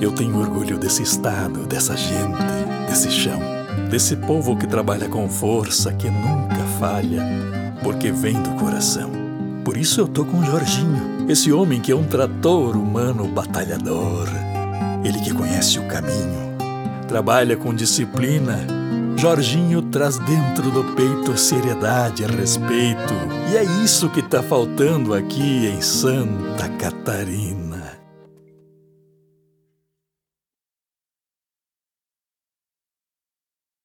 Eu tenho orgulho desse estado, dessa gente, desse chão, desse povo que trabalha com força, que nunca falha, porque vem do coração. Por isso eu tô com Jorginho, esse homem que é um trator humano batalhador. Ele que conhece o caminho, trabalha com disciplina. Jorginho traz dentro do peito seriedade e respeito. E é isso que tá faltando aqui em Santa Catarina.